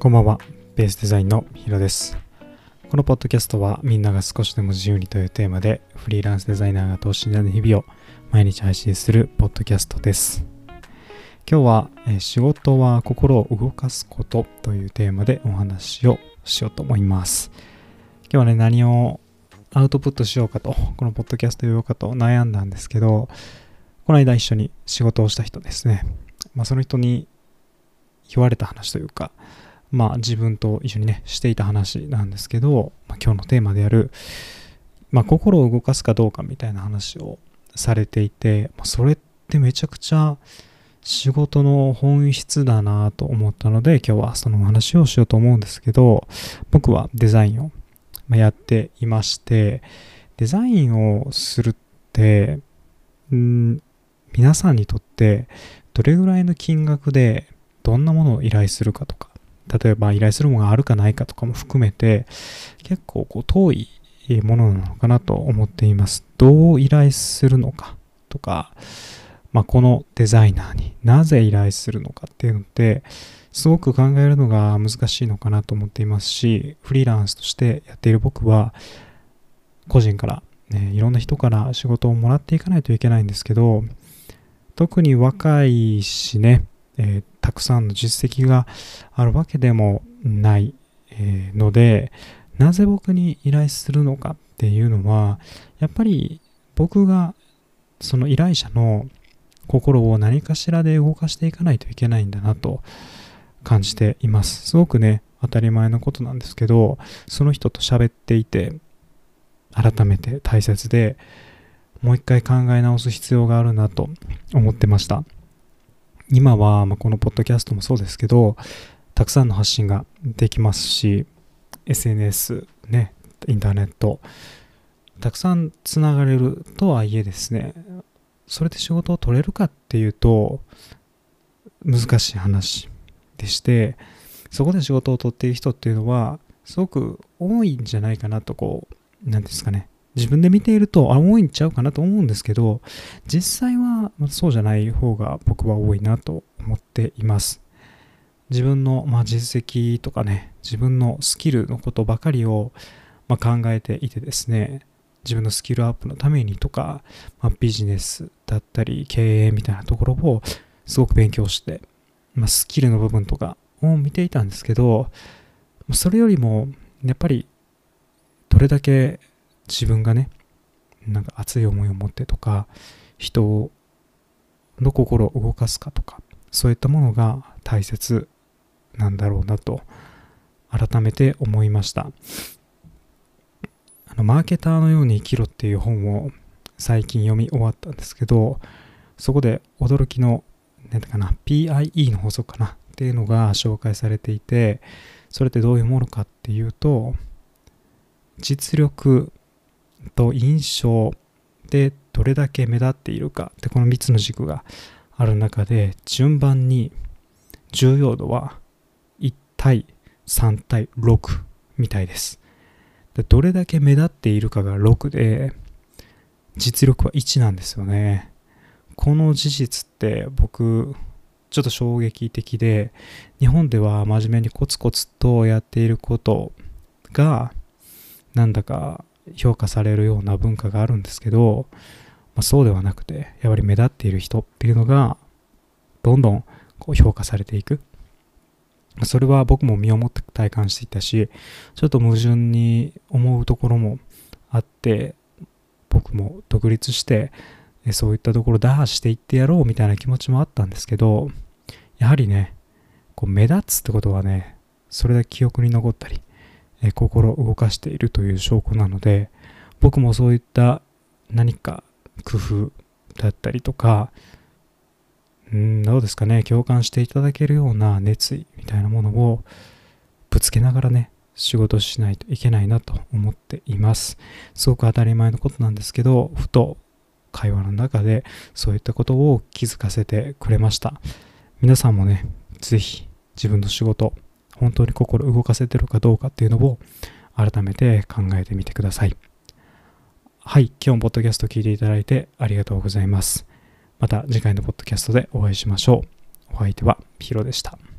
こんばんは、ベースデザインのヒロです。このポッドキャストはみんなが少しでも自由にというテーマでフリーランスデザイナーが等身大の日々を毎日配信するポッドキャストです。今日は、え仕事は心を動かすことというテーマでお話をしようと思います。今日はね、何をアウトプットしようかと、このポッドキャストを言おうかと悩んだんですけど、この間一緒に仕事をした人ですね。まあ、その人に言われた話というか、まあ自分と一緒にね、していた話なんですけど、まあ、今日のテーマである、まあ心を動かすかどうかみたいな話をされていて、まあ、それってめちゃくちゃ仕事の本質だなと思ったので、今日はその話をしようと思うんですけど、僕はデザインをやっていまして、デザインをするって、ん皆さんにとってどれぐらいの金額でどんなものを依頼するかとか、例えば依頼するものがあるかないかとかも含めて、結構こう遠いものなのかなと思っています。どう依頼するのかとか、まあ、このデザイナーになぜ依頼するのかっていうのって、すごく考えるのが難しいのかなと思っていますし、フリーランスとしてやっている僕は、個人から、ね、いろんな人から仕事をもらっていかないといけないんですけど、特に若いしね、えーたくさんの実績があるわけでもない、ので、なぜ僕に依頼するのかっていうのは、やっぱり僕がその依頼者の心を何かしらで動かしていかないといけないんだなと感じています。すごくね、当たり前のことなんですけど、その人と喋っていて、改めて大切で、もう一回考え直す必要があるなと思ってました。今は、まあ、このポッドキャストもそうですけど、たくさんの発信ができますし、SNS、ね、インターネット、たくさんつながれるとはいえですね、それで仕事を取れるかっていうと、難しい話でして、そこで仕事を取っている人っていうのは、すごく多いんじゃないかなと、こう、なんですかね、自分で見ていると、あ、多いんちゃうかなと思うんですけど、実際はそうじゃない方が僕は多いなと思っています。自分のまあ実績とかね、自分のスキルのことばかりをまあ考えていてですね、自分のスキルアップのためにとか、まあ、ビジネスだったり経営みたいなところをすごく勉強して、まあ、スキルの部分とかを見ていたんですけど、それよりもやっぱりどれだけ自分がね、なんか熱い思いを持ってとか、人の心を動かすかとか、そういったものが大切なんだろうなと、改めて思いました。あの、マーケターのように生きろっていう本を最近読み終わったんですけど、そこで驚きの、なんていうかな、PIE の法則かなっていうのが紹介されていて、それってどういうものかっていうと、実力と印象でどれだけ目立っているかってこの3つの軸がある中で順番に重要度は1対3対6みたいです。でどれだけ目立っているかが6で実力は1なんですよね。この事実って僕ちょっと衝撃的で日本では真面目にコツコツとやっていることがなんだか評価されるような文化があるんですけど、まあ、そうではなくてやはり目立っている人っていうのがどんどんこう評価されていく。それは僕も身をもって体感していたしちょっと矛盾に思うところもあって僕も独立してえそういったところ打破していってやろうみたいな気持ちもあったんですけどやはりねこう目立つってことはねそれだけ記憶に残ったりえ心を動かしているという証拠なので僕もそういった何か工夫だったりとかうんどうですかね共感していただけるような熱意みたいなものをぶつけながらね仕事しないといけないなと思っています。すごく当たり前のことなんですけどふと会話の中でそういったことを気づかせてくれました。皆さんもねぜひ自分の仕事本当に心動かせてるかどうかっていうのを改めて考えてみてください。はい、今日もポッドキャスト聞いていただいてありがとうございます。また次回のポッドキャストでお会いしましょう。お相手はヒロでした。